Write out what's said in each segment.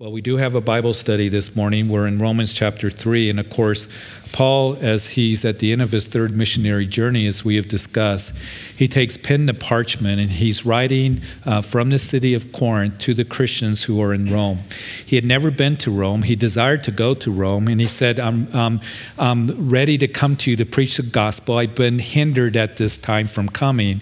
Well, we do have a Bible study this morning. We're in Romans chapter 3. And of course, Paul, as he's at the end of his third missionary journey, as we have discussed, he takes pen to parchment and he's writing uh, from the city of Corinth to the Christians who are in Rome. He had never been to Rome. He desired to go to Rome. And he said, I'm, um, I'm ready to come to you to preach the gospel. I've been hindered at this time from coming.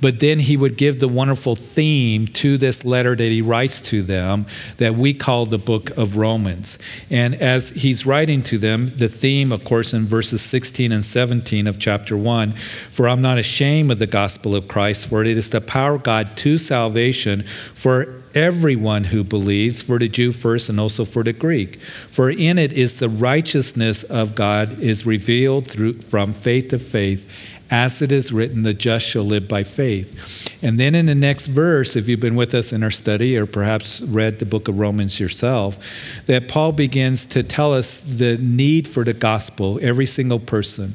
But then he would give the wonderful theme to this letter that he writes to them that we call the book of Romans. And as he's writing to them, the theme, of course, in verses 16 and 17 of chapter 1 For I'm not ashamed of the gospel of Christ, for it is the power of God to salvation for everyone who believes, for the Jew first and also for the Greek. For in it is the righteousness of God is revealed through from faith to faith as it is written, the just shall live by faith. And then in the next verse, if you've been with us in our study or perhaps read the book of Romans yourself, that Paul begins to tell us the need for the gospel, every single person,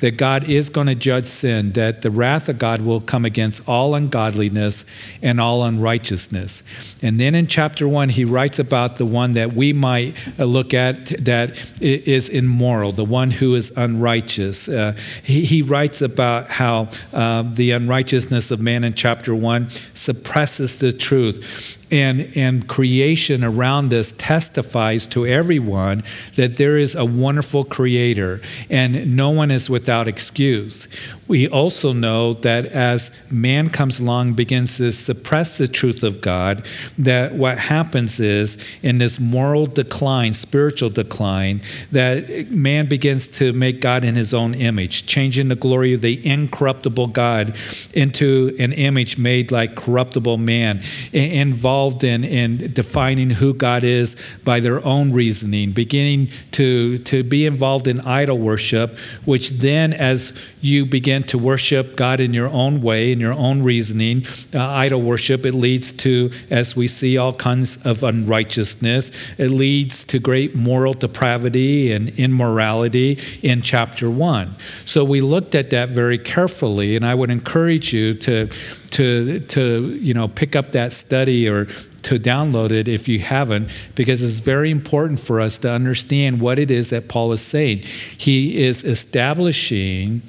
that God is going to judge sin, that the wrath of God will come against all ungodliness and all unrighteousness. And then in chapter one, he writes about the one that we might look at that is immoral, the one who is unrighteous. Uh, he, he writes how uh, the unrighteousness of man in chapter 1 suppresses the truth and, and creation around this testifies to everyone that there is a wonderful creator and no one is without excuse. We also know that as man comes along, begins to suppress the truth of God, that what happens is in this moral decline, spiritual decline, that man begins to make God in his own image, changing the glory of the incorruptible God into an image made like corruptible man, involved involved in, in defining who God is by their own reasoning, beginning to, to be involved in idol worship, which then, as you begin to worship God in your own way, in your own reasoning, uh, idol worship, it leads to, as we see, all kinds of unrighteousness. It leads to great moral depravity and immorality in chapter one. So we looked at that very carefully, and I would encourage you to to to you know pick up that study or to download it if you haven't, because it's very important for us to understand what it is that Paul is saying. He is establishing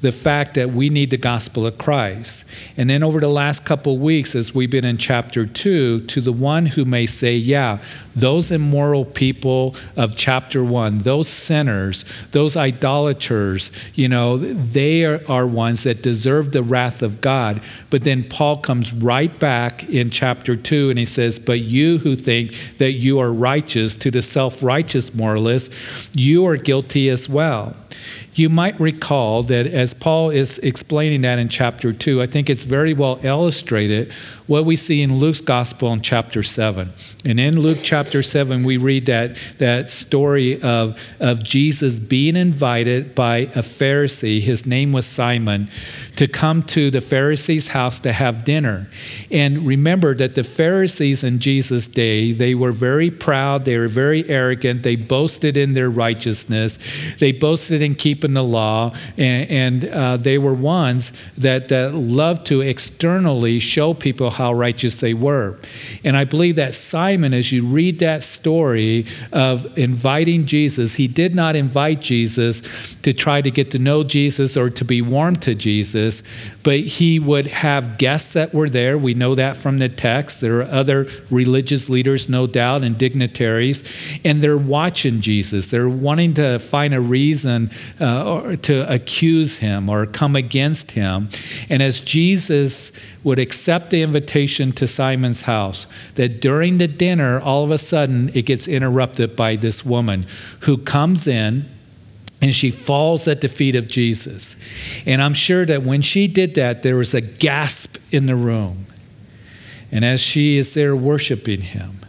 the fact that we need the gospel of Christ. And then over the last couple of weeks, as we've been in chapter two, to the one who may say, yeah, those immoral people of chapter one, those sinners, those idolaters, you know, they are, are ones that deserve the wrath of God. But then Paul comes right back in chapter two and he says, But you who think that you are righteous, to the self righteous moralist, you are guilty as well. You might recall that as Paul is explaining that in chapter 2, I think it's very well illustrated what we see in Luke's gospel in chapter 7. And in Luke chapter 7, we read that, that story of, of Jesus being invited by a Pharisee, his name was Simon, to come to the Pharisee's house to have dinner. And remember that the Pharisees in Jesus' day, they were very proud, they were very arrogant, they boasted in their righteousness, they boasted in keeping the law, and, and uh, they were ones that, that loved to externally show people how righteous they were. And I believe that Simon, as you read that story of inviting Jesus, he did not invite Jesus to try to get to know Jesus or to be warm to Jesus, but he would have guests that were there. We know that from the text. There are other religious leaders, no doubt, and dignitaries, and they're watching Jesus. They're wanting to find a reason uh, to accuse him or come against him. And as Jesus would accept the invitation to Simon's house, that during the dinner, all of a sudden, it gets interrupted by this woman who comes in and she falls at the feet of Jesus. And I'm sure that when she did that, there was a gasp in the room. And as she is there worshiping him,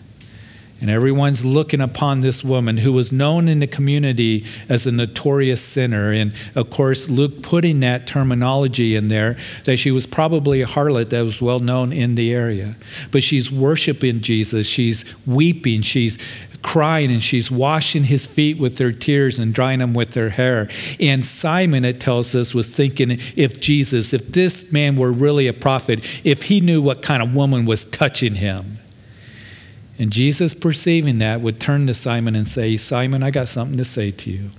and everyone's looking upon this woman who was known in the community as a notorious sinner. And of course, Luke putting that terminology in there that she was probably a harlot that was well known in the area. But she's worshiping Jesus, she's weeping, she's crying and she's washing his feet with her tears and drying them with her hair. And Simon, it tells us, was thinking if Jesus, if this man were really a prophet, if he knew what kind of woman was touching him. And Jesus, perceiving that, would turn to Simon and say, Simon, I got something to say to you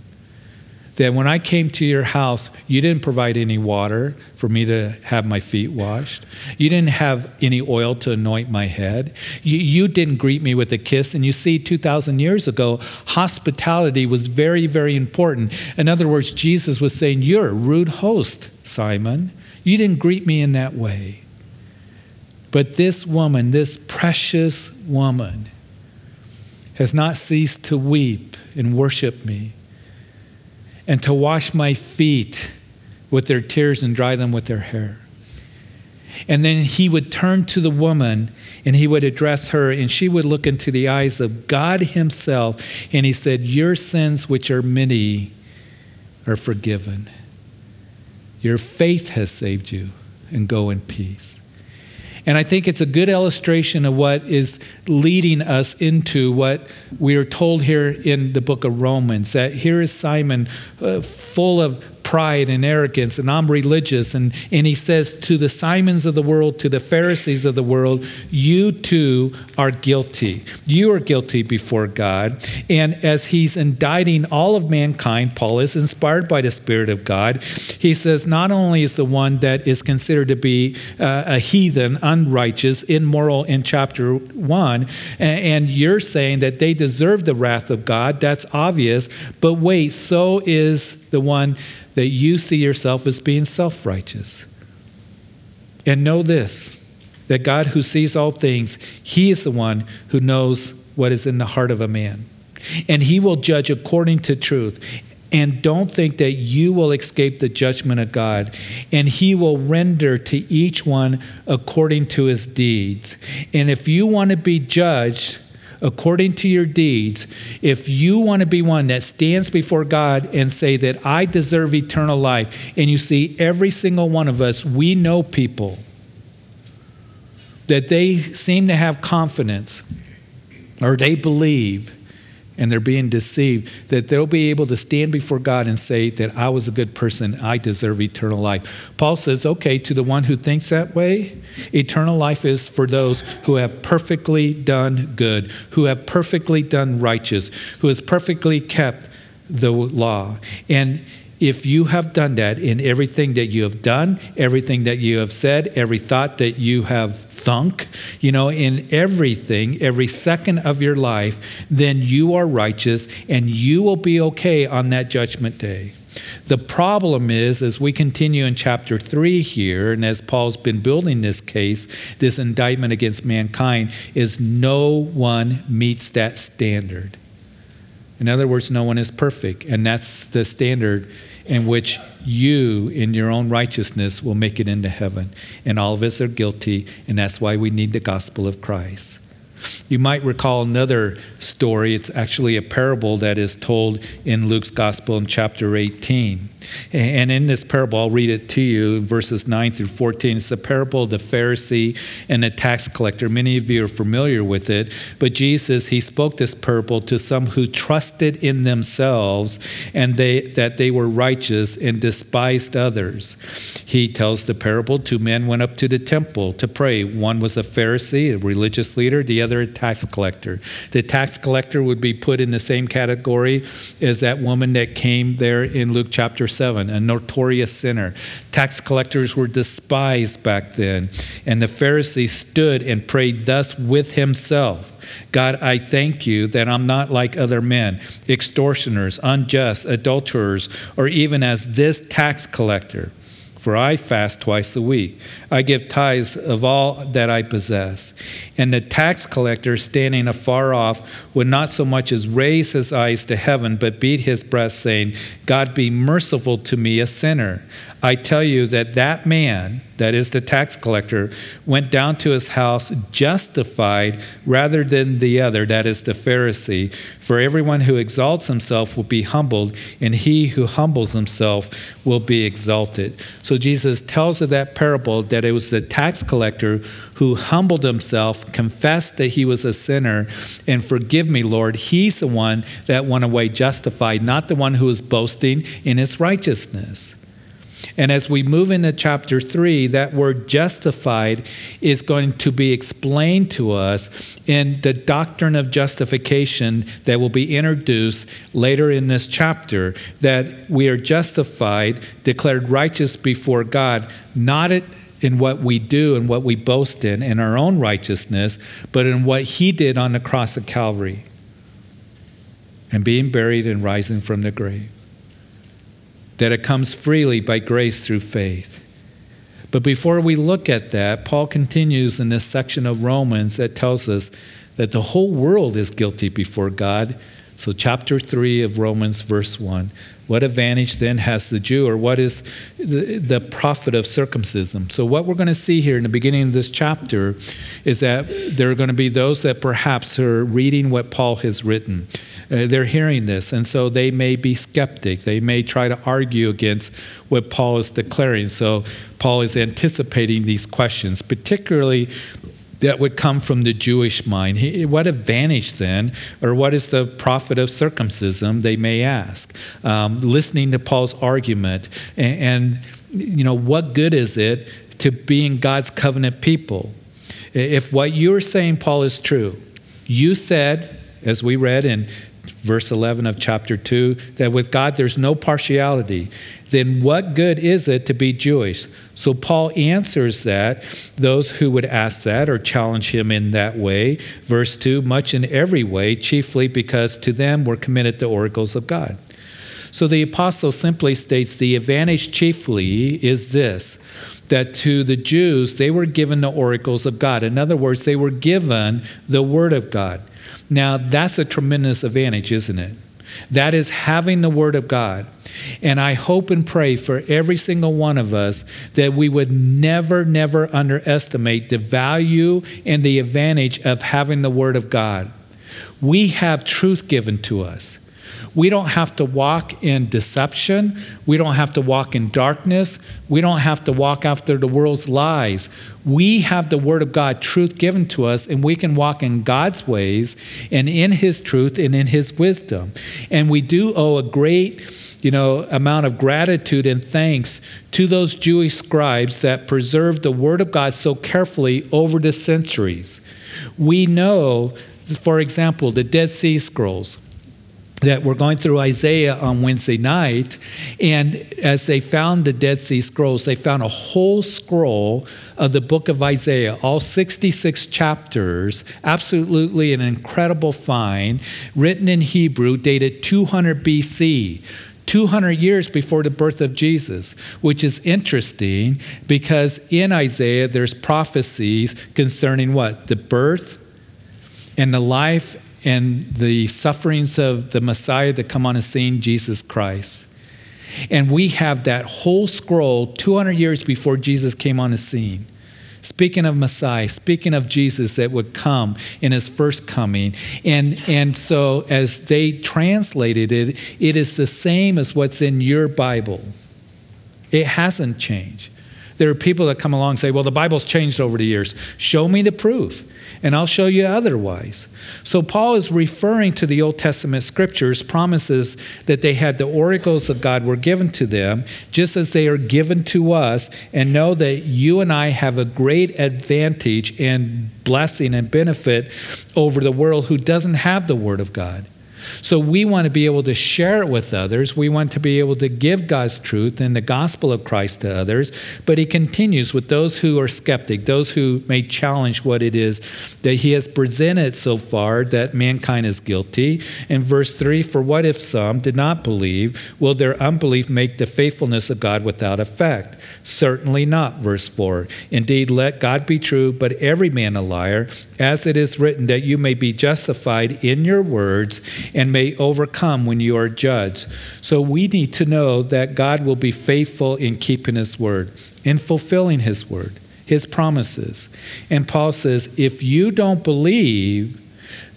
that when I came to your house, you didn't provide any water for me to have my feet washed. You didn't have any oil to anoint my head. You, you didn't greet me with a kiss. And you see, 2,000 years ago, hospitality was very, very important. In other words, Jesus was saying, You're a rude host, Simon. You didn't greet me in that way. But this woman, this precious woman, has not ceased to weep and worship me and to wash my feet with their tears and dry them with their hair. And then he would turn to the woman and he would address her, and she would look into the eyes of God Himself. And he said, Your sins, which are many, are forgiven. Your faith has saved you, and go in peace. And I think it's a good illustration of what is leading us into what we are told here in the book of Romans that here is Simon, uh, full of pride and arrogance, and I'm religious. And, and he says to the Simons of the world, to the Pharisees of the world, you too are guilty. You are guilty before God. And as he's indicting all of mankind, Paul is inspired by the Spirit of God. He says, not only is the one that is considered to be uh, a heathen, unrighteous, immoral in chapter one, and, and you're saying that they deserve the wrath of God, that's obvious. But wait, so is the one that you see yourself as being self righteous. And know this that God, who sees all things, He is the one who knows what is in the heart of a man. And He will judge according to truth. And don't think that you will escape the judgment of God. And He will render to each one according to his deeds. And if you want to be judged, according to your deeds, if you want to be one that stands before God and say that I deserve eternal life, and you see every single one of us, we know people that they seem to have confidence or they believe and they're being deceived, that they'll be able to stand before God and say that I was a good person, I deserve eternal life. Paul says, okay, to the one who thinks that way, eternal life is for those who have perfectly done good, who have perfectly done righteous, who has perfectly kept the law. And if you have done that in everything that you have done, everything that you have said, every thought that you have thunk, you know, in everything, every second of your life, then you are righteous and you will be okay on that judgment day. The problem is, as we continue in chapter 3 here, and as Paul's been building this case, this indictment against mankind, is no one meets that standard. In other words, no one is perfect. And that's the standard in which you, in your own righteousness, will make it into heaven. And all of us are guilty, and that's why we need the gospel of Christ. You might recall another story. It's actually a parable that is told in Luke's gospel in chapter 18. And in this parable, I'll read it to you, verses 9 through 14. It's the parable of the Pharisee and the tax collector. Many of you are familiar with it. But Jesus, he spoke this parable to some who trusted in themselves and they, that they were righteous and despised others. He tells the parable two men went up to the temple to pray. One was a Pharisee, a religious leader, the other a tax collector. The tax collector would be put in the same category as that woman that came there in Luke chapter 7, a notorious sinner. Tax collectors were despised back then. And the Pharisee stood and prayed thus with himself God, I thank you that I'm not like other men, extortioners, unjust, adulterers, or even as this tax collector for I fast twice a week. I give tithes of all that I possess. And the tax collector, standing afar off, would not so much as raise his eyes to heaven, but beat his breast, saying, God be merciful to me, a sinner. I tell you that that man, that is the tax collector, went down to his house justified rather than the other, that is the Pharisee. For everyone who exalts himself will be humbled, and he who humbles himself will be exalted. So Jesus tells of that parable that it was the tax collector who humbled himself, confessed that he was a sinner, and forgive me, Lord. He's the one that went away justified, not the one who was boasting in his righteousness. And as we move into chapter 3, that word justified is going to be explained to us in the doctrine of justification that will be introduced later in this chapter that we are justified, declared righteous before God, not in what we do and what we boast in, in our own righteousness, but in what He did on the cross of Calvary and being buried and rising from the grave. That it comes freely by grace through faith. But before we look at that, Paul continues in this section of Romans that tells us that the whole world is guilty before God. So, chapter 3 of Romans, verse 1. What advantage then has the Jew, or what is the, the profit of circumcision? So, what we're going to see here in the beginning of this chapter is that there are going to be those that perhaps are reading what Paul has written. Uh, they're hearing this, and so they may be skeptic. They may try to argue against what Paul is declaring. So, Paul is anticipating these questions, particularly that would come from the Jewish mind. What advantage then, or what is the profit of circumcision, they may ask. Um, listening to Paul's argument, and, and, you know, what good is it to being God's covenant people? If what you're saying, Paul, is true, you said, as we read in verse 11 of chapter 2, that with God there's no partiality, then what good is it to be Jewish? So Paul answers that, those who would ask that or challenge him in that way. Verse 2 much in every way, chiefly because to them were committed the oracles of God. So the apostle simply states the advantage chiefly is this that to the Jews, they were given the oracles of God. In other words, they were given the word of God. Now, that's a tremendous advantage, isn't it? That is having the Word of God. And I hope and pray for every single one of us that we would never, never underestimate the value and the advantage of having the Word of God. We have truth given to us. We don't have to walk in deception. We don't have to walk in darkness. We don't have to walk after the world's lies. We have the Word of God, truth given to us, and we can walk in God's ways and in His truth and in His wisdom. And we do owe a great you know, amount of gratitude and thanks to those Jewish scribes that preserved the Word of God so carefully over the centuries. We know, for example, the Dead Sea Scrolls that we're going through Isaiah on Wednesday night, and as they found the Dead Sea Scrolls, they found a whole scroll of the book of Isaiah, all 66 chapters, absolutely an incredible find, written in Hebrew, dated 200 BC. 200 years before the birth of Jesus, which is interesting because in Isaiah there's prophecies concerning what? The birth and the life and the sufferings of the Messiah that come on the scene, Jesus Christ. And we have that whole scroll 200 years before Jesus came on the scene. Speaking of Messiah, speaking of Jesus that would come in his first coming. And, and so, as they translated it, it is the same as what's in your Bible. It hasn't changed. There are people that come along and say, well, the Bible's changed over the years. Show me the proof and I'll show you otherwise. So, Paul is referring to the Old Testament scriptures, promises that they had the oracles of God were given to them, just as they are given to us, and know that you and I have a great advantage and blessing and benefit over the world who doesn't have the Word of God. So we want to be able to share it with others. We want to be able to give God's truth and the gospel of Christ to others. But he continues with those who are skeptic, those who may challenge what it is that he has presented so far that mankind is guilty. In verse 3, for what if some did not believe? Will their unbelief make the faithfulness of God without effect? Certainly not, verse 4. Indeed, let God be true, but every man a liar, as it is written, that you may be justified in your words and may overcome when you are judged. So we need to know that God will be faithful in keeping his word, in fulfilling his word, his promises. And Paul says, if you don't believe,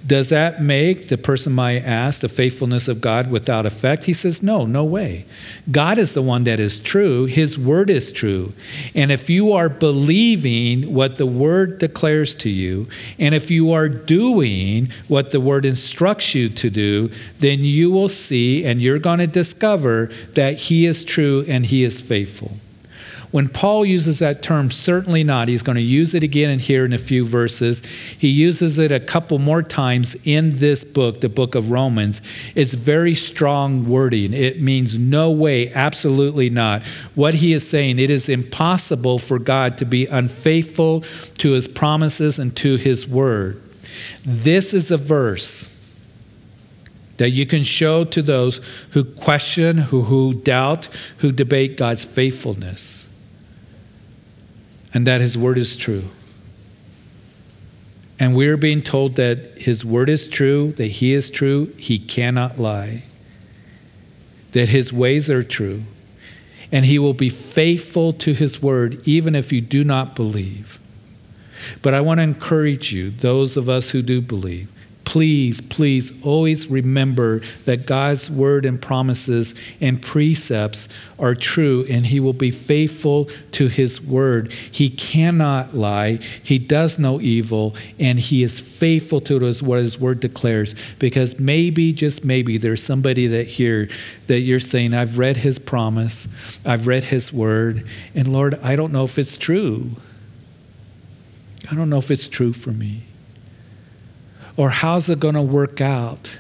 does that make, the person might ask, the faithfulness of God without effect? He says, No, no way. God is the one that is true. His word is true. And if you are believing what the word declares to you, and if you are doing what the word instructs you to do, then you will see and you're going to discover that He is true and He is faithful. When Paul uses that term, certainly not. He's going to use it again in here in a few verses. He uses it a couple more times in this book, the book of Romans. It's very strong wording. It means no way, absolutely not. What he is saying, it is impossible for God to be unfaithful to his promises and to his word. This is a verse that you can show to those who question, who, who doubt, who debate God's faithfulness, and that His word is true. And we're being told that His word is true, that He is true, He cannot lie, that His ways are true, and He will be faithful to His word even if you do not believe. But I want to encourage you, those of us who do believe, please, please always remember that God's word and promises and precepts are true and he will be faithful to his word. He cannot lie. He does no evil and he is faithful to what his word declares because maybe just maybe there's somebody that here that you're saying I've read his promise. I've read his word and Lord, I don't know if it's true. I don't know if it's true for me. Or how's it going to work out?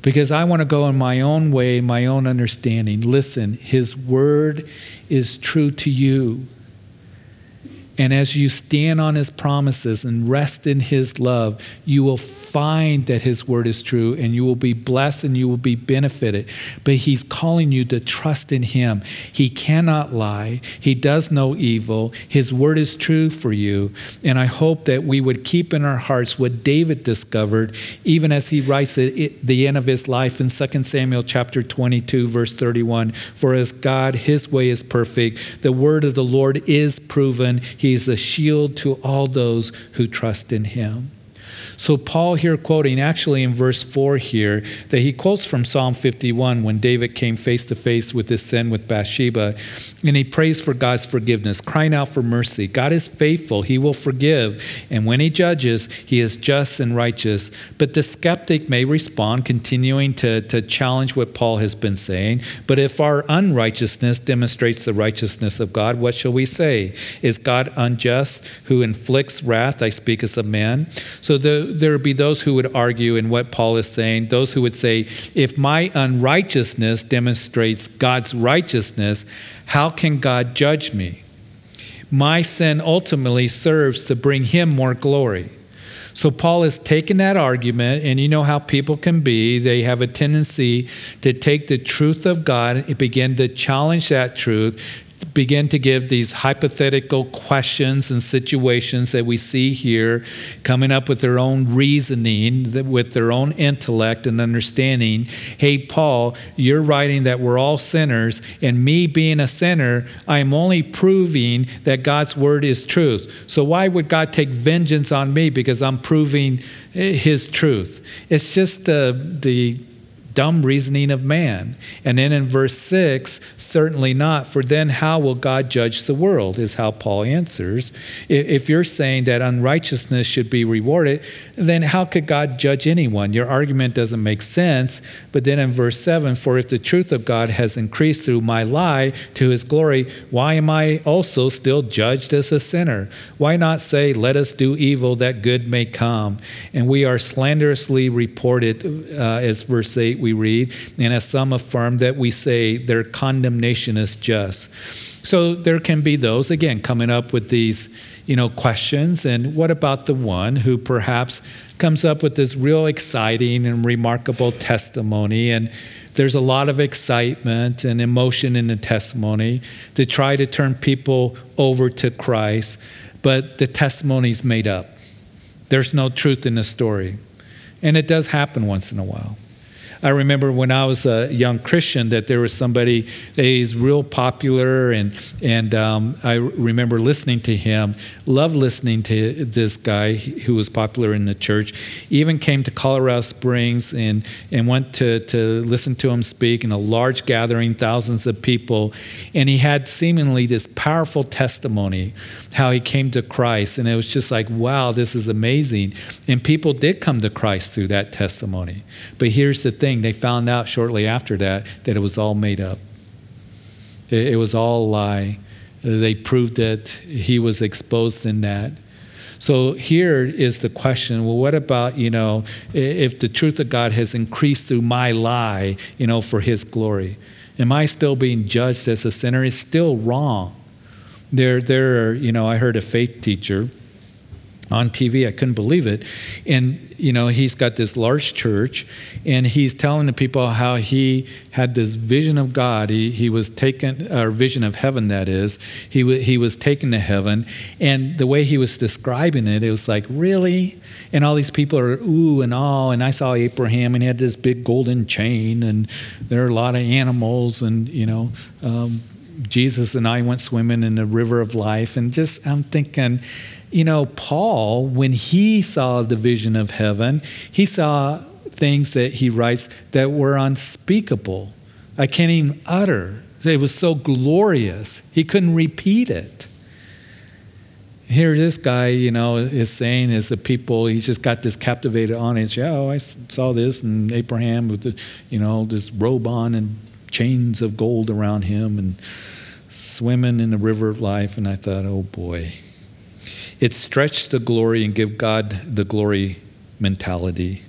Because I want to go in my own way, my own understanding. Listen, His word is true to you. And as you stand on His promises and rest in His love, you will find that His word is true and you will be blessed and you will be benefited. But He's calling you to trust in Him. He cannot lie, He does no evil. His word is true for you. And I hope that we would keep in our hearts what David discovered, even as he writes at the end of his life in 2 Samuel chapter 22, verse 31 For as God, His way is perfect, the word of the Lord is proven. He is a shield to all those who trust in Him. So, Paul here quoting actually in verse 4 here, that he quotes from Psalm 51 when David came face to face with his sin with Bathsheba, and he prays for God's forgiveness, crying out for mercy. God is faithful, he will forgive, and when he judges, he is just and righteous. But the skeptic may respond, continuing to, to challenge what Paul has been saying. But if our unrighteousness demonstrates the righteousness of God, what shall we say? Is God unjust who inflicts wrath? I speak as a man. So the there would be those who would argue in what Paul is saying, those who would say, if my unrighteousness demonstrates God's righteousness, how can God judge me? My sin ultimately serves to bring him more glory. So Paul has taken that argument, and you know how people can be. They have a tendency to take the truth of God and begin to challenge that truth, begin to give these hypothetical questions and situations that we see here, coming up with their own reasoning, with their own intellect and understanding. Hey, Paul, you're writing that we're all sinners, and me being a sinner, I'm only proving that God's word is truth. So why would God take vengeance on me because I'm proving his truth? It's just uh, the dumb reasoning of man. And then in verse 6, certainly not, for then how will God judge the world? Is how Paul answers. If you're saying that unrighteousness should be rewarded, then how could God judge anyone? Your argument doesn't make sense. But then in verse 7, for if the truth of God has increased through my lie to his glory, why am I also still judged as a sinner? Why not say, let us do evil that good may come? And we are slanderously reported, uh, as verse 8 we read, and as some affirm that we say their condemnation is just. So there can be those, again, coming up with these, you know, questions. And what about the one who perhaps comes up with this real exciting and remarkable testimony and there's a lot of excitement and emotion in the testimony to try to turn people over to Christ, but the testimony's made up. There's no truth in the story. And it does happen once in a while. I remember when I was a young Christian that there was somebody is real popular, and and um, I remember listening to him. Love listening to this guy who was popular in the church. Even came to Colorado Springs and and went to to listen to him speak in a large gathering, thousands of people, and he had seemingly this powerful testimony how he came to Christ, and it was just like wow, this is amazing. And people did come to Christ through that testimony. But here's the thing they found out shortly after that that it was all made up. It, it was all a lie. they proved that he was exposed in that. So here is the question well, what about, you know, if the truth of God has increased through my lie, you know, for his glory? Am I still being judged as a sinner? It's still wrong. There, there are, you know, I heard a faith teacher on TV. I couldn't believe it. And, you know, he's got this large church and he's telling the people how he had this vision of God. He, he was taken, or vision of heaven, that is. He, w- he was taken to heaven. And the way he was describing it, it was like, really? And all these people are ooh and all. And I saw Abraham and he had this big golden chain and there are a lot of animals and, you know, um, Jesus and I went swimming in the river of life. And just, I'm thinking, you know, Paul, when he saw the vision of heaven, he saw things that he writes that were unspeakable. I can't even utter. It was so glorious. He couldn't repeat it. Here, this guy, you know, is saying as the people, he just got this captivated audience. Yeah, oh, I saw this, and Abraham with the, you know, this robe on and chains of gold around him, and swimming in the river of life. And I thought, oh boy. It stretched the glory and give God the glory mentality.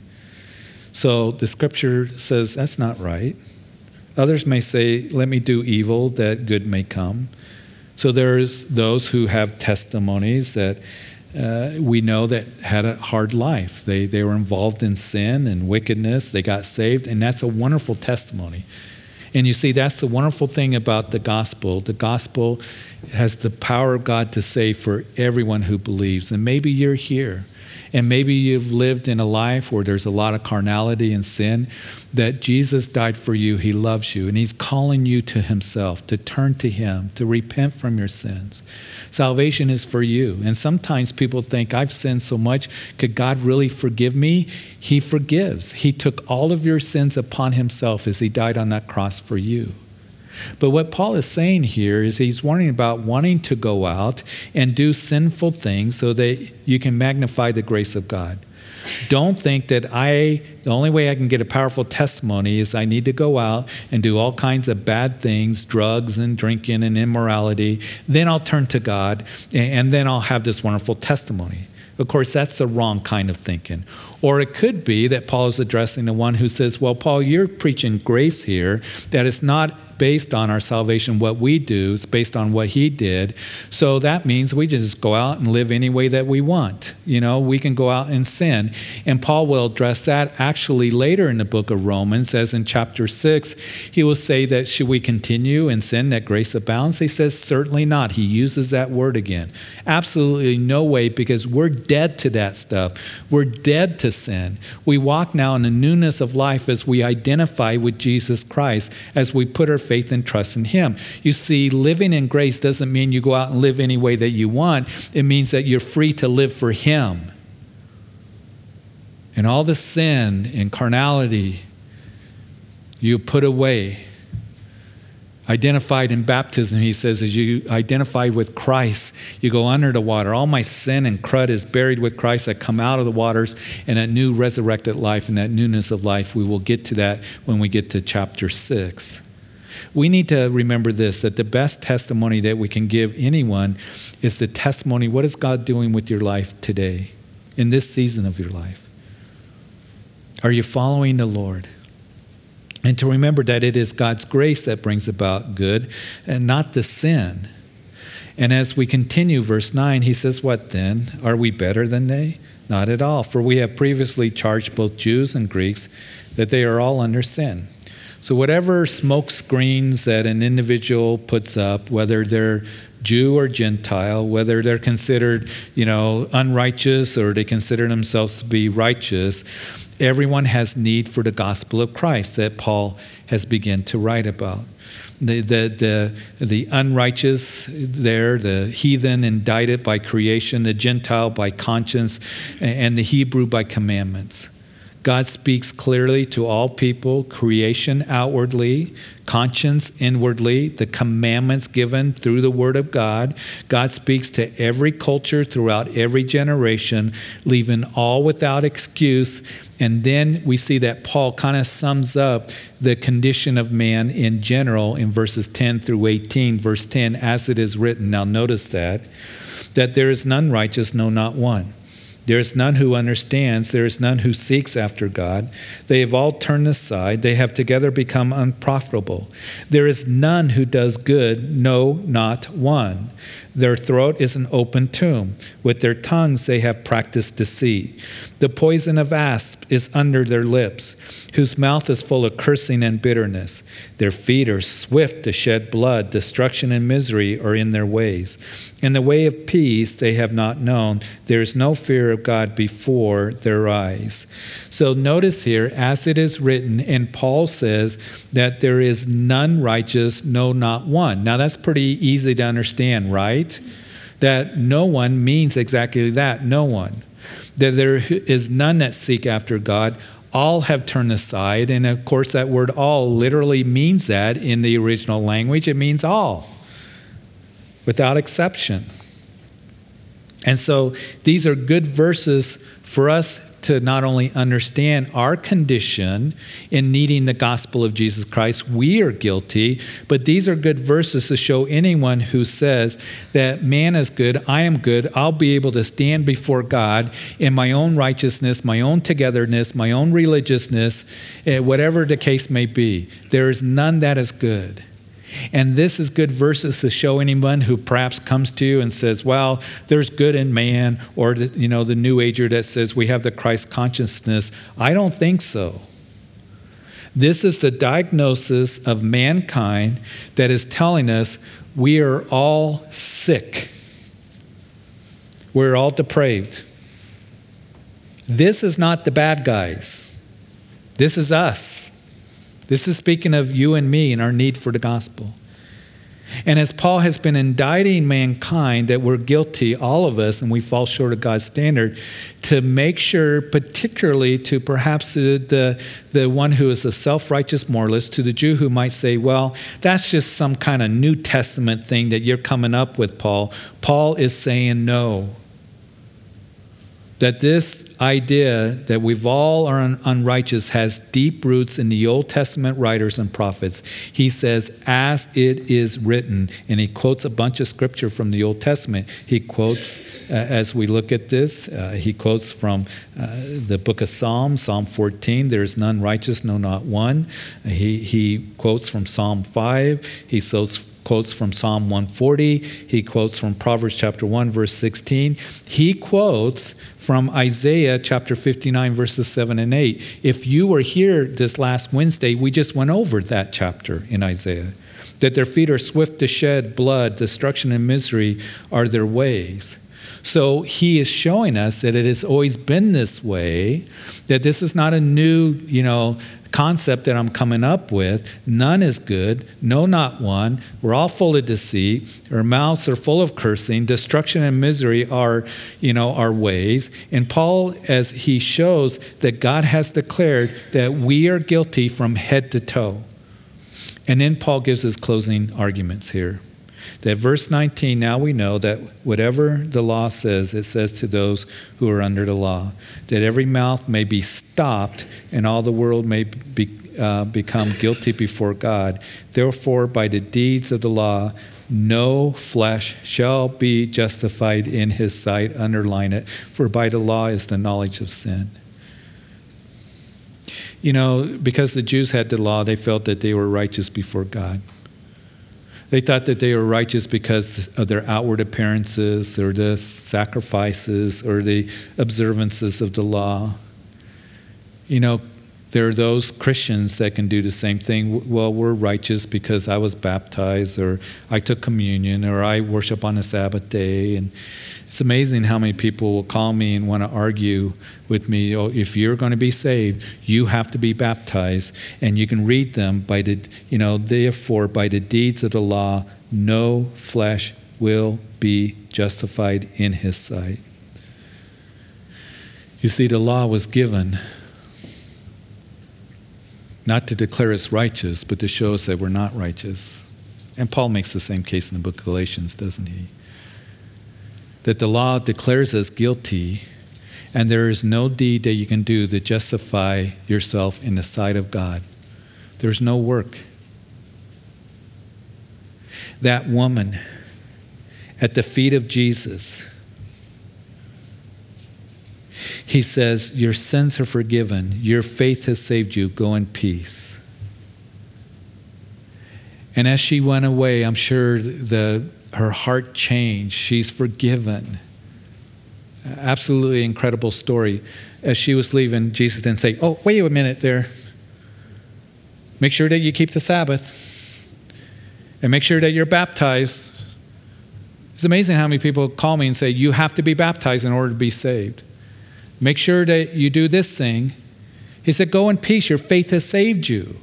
So the scripture says that's not right. Others may say, let me do evil that good may come. So there's those who have testimonies that uh, we know that had a hard life. They, they were involved in sin and wickedness. They got saved, and that's a wonderful testimony. And you see, that's the wonderful thing about the gospel. The gospel has the power of God to save for everyone who believes. And maybe you're here. And maybe you've lived in a life where there's a lot of carnality and sin, that Jesus died for you. He loves you. And He's calling you to Himself, to turn to Him, to repent from your sins. Salvation is for you. And sometimes people think, I've sinned so much. Could God really forgive me? He forgives. He took all of your sins upon Himself as He died on that cross for you. But what Paul is saying here is he's warning about wanting to go out and do sinful things so that you can magnify the grace of God. Don't think that I, the only way I can get a powerful testimony is I need to go out and do all kinds of bad things, drugs and drinking and immorality. Then I'll turn to God and then I'll have this wonderful testimony. Of course, that's the wrong kind of thinking. Or it could be that Paul is addressing the one who says, Well, Paul, you're preaching grace here, that it's not based on our salvation, what we do, it's based on what he did. So that means we just go out and live any way that we want. You know, we can go out and sin. And Paul will address that actually later in the book of Romans, as in chapter 6, he will say that should we continue in sin that grace abounds? He says, Certainly not. He uses that word again. Absolutely no way, because we're dead to that stuff. We're dead to sin. We walk now in the newness of life as we identify with Jesus Christ, as we put our faith and trust in Him. You see, living in grace doesn't mean you go out and live any way that you want, it means that you're free to live for Him. And all the sin and carnality you put away identified in baptism, he says, as you identify with Christ, you go under the water. All my sin and crud is buried with Christ. I come out of the waters and that new resurrected life and that newness of life. We will get to that when we get to chapter 6. We need to remember this that the best testimony that we can give anyone is the testimony what is God doing with your life today, in this season of your life? Are you following the Lord? And to remember that it is God's grace that brings about good and not the sin. And as we continue, verse 9, he says, What then? Are we better than they? Not at all, for we have previously charged both Jews and Greeks that they are all under sin. So, whatever smoke screens that an individual puts up, whether they're Jew or Gentile, whether they're considered, you know, unrighteous or they consider themselves to be righteous, everyone has need for the gospel of Christ that Paul has begun to write about. The, the, the, the unrighteous there, the heathen indicted by creation, the Gentile by conscience, and the Hebrew by commandments. God speaks clearly to all people, creation outwardly, conscience inwardly, the commandments given through the Word of God. God speaks to every culture throughout every generation, leaving all without excuse. And then we see that Paul kind of sums up the condition of man in general in verses 10 through 18. Verse 10, as it is written. Now, notice that, that there is none righteous, no, not one. There is none who understands. There is none who seeks after God. They have all turned aside. They have together become unprofitable. There is none who does good, no, not one. Their throat is an open tomb. With their tongues they have practiced deceit. The poison of asp is under their lips, whose mouth is full of cursing and bitterness. Their feet are swift to shed blood. Destruction and misery are in their ways. In the way of peace they have not known. There is no fear of God before their eyes. So notice here, as it is written, and Paul says that there is none righteous, no, not one. Now that's pretty easy to understand, right? That no one means exactly that, no one that there is none that seek after God. All have turned aside. And of course, that word all literally means that in the original language. It means all, without exception. And so these are good verses for us to not only understand our condition in needing the gospel of Jesus Christ, we are guilty, but these are good verses to show anyone who says that man is good, I am good, I'll be able to stand before God in my own righteousness, my own togetherness, my own religiousness, eh, whatever the case may be. There is none that is good. And this is good verses to show anyone who perhaps comes to you and says, well, there's good in man, or, you know, the new ager that says we have the Christ consciousness. I don't think so. This is the diagnosis of mankind that is telling us we are all sick. We're all depraved. This is not the bad guys. This is us. This is speaking of you and me and our need for the gospel. And as Paul has been indicting mankind that we're guilty, all of us, and we fall short of God's standard, to make sure, particularly to perhaps the, the, one who is a self righteous moralist, to the Jew who might say, well, that's just some kind of New Testament thing that you're coming up with, Paul. Paul is saying no. That this idea that we've all are un- unrighteous has deep roots in the Old Testament writers and prophets. He says, as it is written, and he quotes a bunch of scripture from the Old Testament. He quotes, uh, as we look at this, uh, he quotes from uh, the book of Psalms, Psalm 14, there is none righteous, no, not one. He, he quotes from Psalm 5. He quotes quotes from Psalm 140. He quotes from Proverbs chapter 1, verse 16. He quotes from Isaiah chapter 59, verses 7 and 8. If you were here this last Wednesday, we just went over that chapter in Isaiah. That their feet are swift to shed blood, destruction and misery are their ways. So he is showing us that it has always been this way, that this is not a new, you know, concept that I'm coming up with. None is good, no, not one. We're all full of deceit. Our mouths are full of cursing. Destruction and misery are, you know, our ways. And Paul, as he shows that God has declared that we are guilty from head to toe. And then Paul gives his closing arguments here. That verse 19, now we know that whatever the law says, it says to those who are under the law, that every mouth may be stopped and all the world may be, uh, become guilty before God. Therefore, by the deeds of the law, no flesh shall be justified in his sight. Underline it, for by the law is the knowledge of sin. You know, because the Jews had the law, they felt that they were righteous before God. They thought that they were righteous because of their outward appearances or the sacrifices or the observances of the law. You know, there are those Christians that can do the same thing. Well, we're righteous because I was baptized or I took communion or I worship on a Sabbath day. And it's amazing how many people will call me and want to argue with me. Oh, if you're going to be saved, you have to be baptized. And you can read them by the, you know, therefore, by the deeds of the law, no flesh will be justified in his sight. You see, the law was given not to declare us righteous, but to show us that we're not righteous. And Paul makes the same case in the book of Galatians, doesn't he? That the law declares us guilty, and there is no deed that you can do to justify yourself in the sight of God. There's no work. That woman at the feet of Jesus, he says, Your sins are forgiven. Your faith has saved you. Go in peace. And as she went away, I'm sure the, her heart changed. She's forgiven. Absolutely incredible story. As she was leaving, Jesus didn't say, Oh, wait a minute there. Make sure that you keep the Sabbath and make sure that you're baptized. It's amazing how many people call me and say, You have to be baptized in order to be saved. Make sure that you do this thing. He said, Go in peace. Your faith has saved you.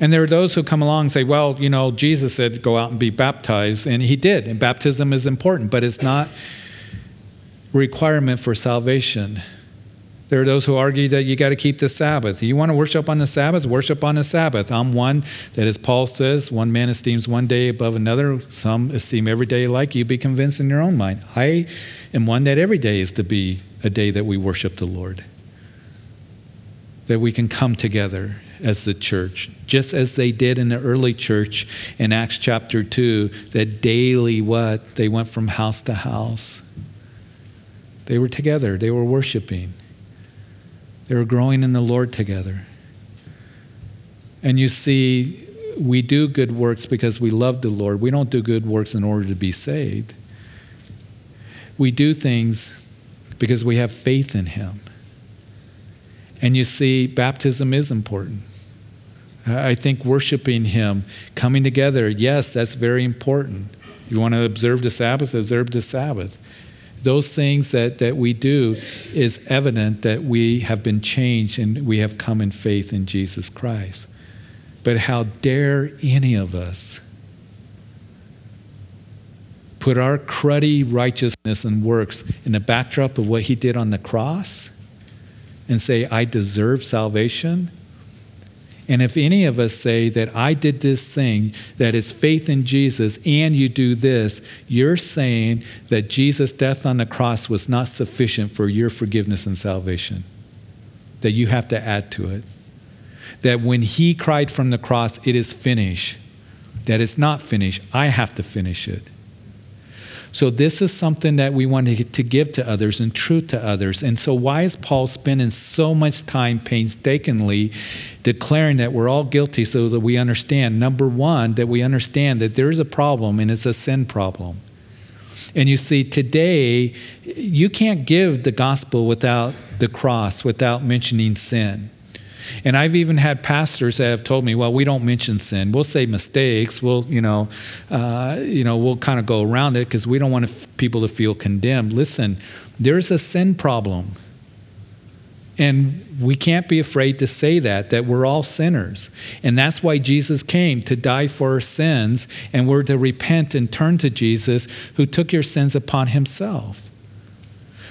And there are those who come along and say, Well, you know, Jesus said go out and be baptized. And he did. And baptism is important, but it's not requirement for salvation. There are those who argue that you got to keep the Sabbath. You want to worship on the Sabbath? Worship on the Sabbath. I'm one that, as Paul says, one man esteems one day above another. Some esteem every day alike. You be convinced in your own mind. I am one that every day is to be a day that we worship the Lord. That we can come together as the church, just as they did in the early church in Acts chapter 2, that daily what? They went from house to house. They were together, they were worshiping. They were growing in the Lord together. And you see, we do good works because we love the Lord. We don't do good works in order to be saved. We do things because we have faith in Him. And you see, baptism is important. I think worshiping Him, coming together, yes, that's very important. You want to observe the Sabbath, observe the Sabbath those things that, that we do is evident that we have been changed and we have come in faith in Jesus Christ. But how dare any of us put our cruddy righteousness and works in the backdrop of what he did on the cross and say, I deserve salvation? And if any of us say that I did this thing that is faith in Jesus and you do this, you're saying that Jesus' death on the cross was not sufficient for your forgiveness and salvation. That you have to add to it. That when he cried from the cross, it is finished. That it's not finished. I have to finish it. So, this is something that we want to give to others and truth to others. And so, why is Paul spending so much time painstakingly declaring that we're all guilty so that we understand? Number one, that we understand that there is a problem and it's a sin problem. And you see, today, you can't give the gospel without the cross, without mentioning sin. And I've even had pastors that have told me, well, we don't mention sin. We'll say mistakes. We'll, you know, uh, you know, we'll kind of go around it because we don't want people to feel condemned. Listen, there's a sin problem. And we can't be afraid to say that, that we're all sinners. And that's why Jesus came to die for our sins, and we're to repent and turn to Jesus who took your sins upon himself.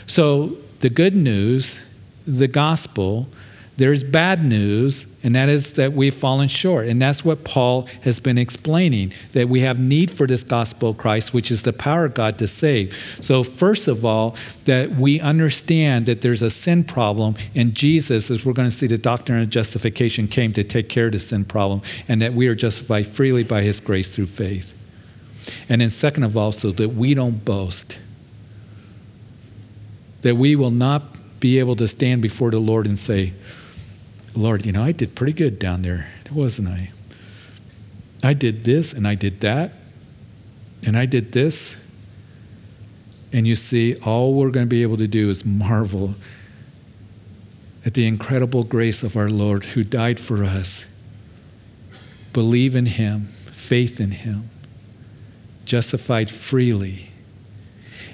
So, the good news, the gospel, there's bad news, and that is that we've fallen short. And that's what Paul has been explaining that we have need for this gospel of Christ, which is the power of God to save. So, first of all, that we understand that there's a sin problem, and Jesus, as we're going to see, the doctrine of justification came to take care of the sin problem, and that we are justified freely by his grace through faith. And then, second of all, so that we don't boast, that we will not be able to stand before the Lord and say, Lord, you know, I did pretty good down there, wasn't I? I did this and I did that and I did this. And you see, all we're going to be able to do is marvel at the incredible grace of our Lord who died for us. Believe in Him, faith in Him, justified freely.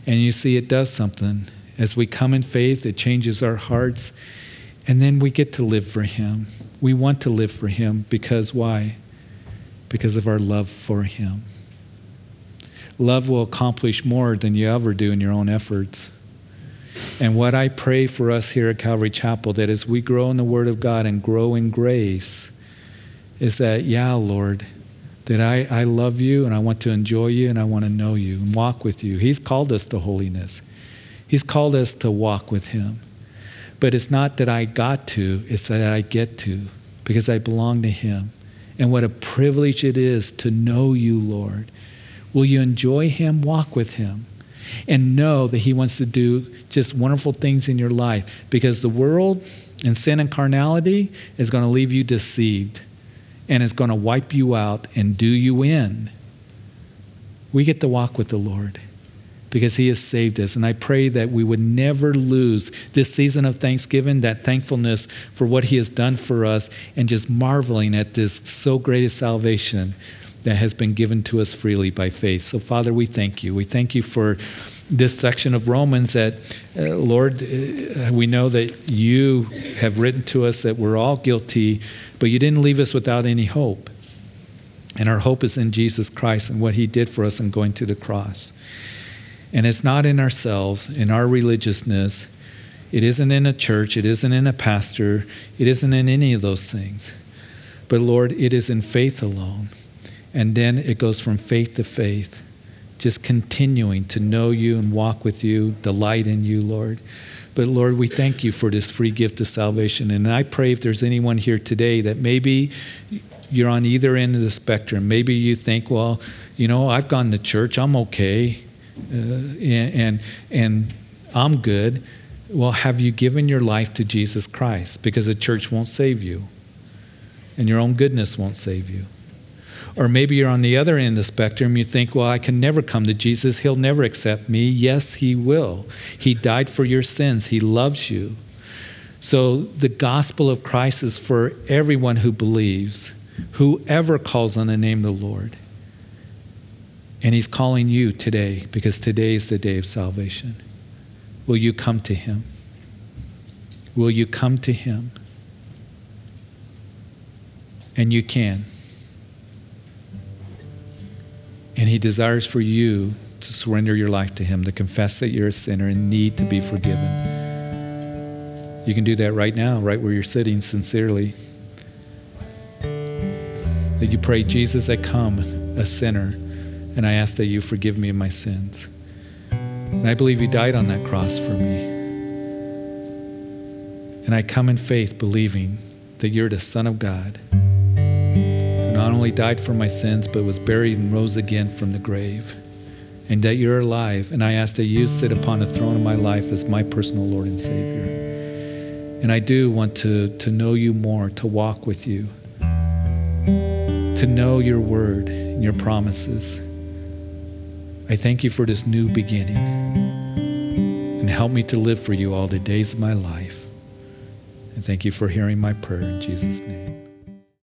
And you see, it does something. As we come in faith, it changes our hearts and then we get to live for Him. We want to live for Him because why? Because of our love for Him. Love will accomplish more than you ever do in your own efforts. And what I pray for us here at Calvary Chapel, that as we grow in the Word of God and grow in grace, is that, yeah, Lord, that I, I love you and I want to enjoy you and I want to know you and walk with you. He's called us to holiness, He's called us to walk with Him. But it's not that I got to, it's that I get to because I belong to Him. And what a privilege it is to know you, Lord. Will you enjoy Him? Walk with Him. And know that He wants to do just wonderful things in your life because the world and sin and carnality is going to leave you deceived and it's going to wipe you out and do you in. We get to walk with the Lord because He has saved us. And I pray that we would never lose this season of Thanksgiving, that thankfulness for what He has done for us, and just marveling at this so great a salvation that has been given to us freely by faith. So, Father, we thank you. We thank you for this section of Romans that, uh, Lord, uh, we know that you have written to us that we're all guilty, but you didn't leave us without any hope. And our hope is in Jesus Christ and what he did for us in going to the cross. And it's not in ourselves, in our religiousness. It isn't in a church. It isn't in a pastor. It isn't in any of those things. But Lord, it is in faith alone. And then it goes from faith to faith, just continuing to know you and walk with you, delight in you, Lord. But Lord, we thank you for this free gift of salvation. And I pray if there's anyone here today that maybe you're on either end of the spectrum, maybe you think, well, you know, I've gone to church, I'm okay uh, and, and, and I'm good. Well, have you given your life to Jesus Christ? Because the church won't save you, and your own goodness won't save you. Or maybe you're on the other end of the spectrum. You think, well, I can never come to Jesus. He'll never accept me. Yes, He will. He died for your sins, He loves you. So the gospel of Christ is for everyone who believes, whoever calls on the name of the Lord. And He's calling you today because today is the day of salvation. Will you come to Him? Will you come to Him? And you can. And He desires for you to surrender your life to Him, to confess that you're a sinner and need to be forgiven. You can do that right now, right where you're sitting, sincerely. That you pray, Jesus, I come, a sinner and I ask that you forgive me of my sins. And I believe you died on that cross for me. And I come in faith believing that you're the Son of God who not only died for my sins, but was buried and rose again from the grave. And that you're alive. And I ask that you sit upon the throne of my life as my personal Lord and Savior. And I do want to, to know you more, to walk with you, to know your word and your promises. I thank you for this new beginning. And help me to live for you all the days of my life. And thank you for hearing my prayer in Jesus' name.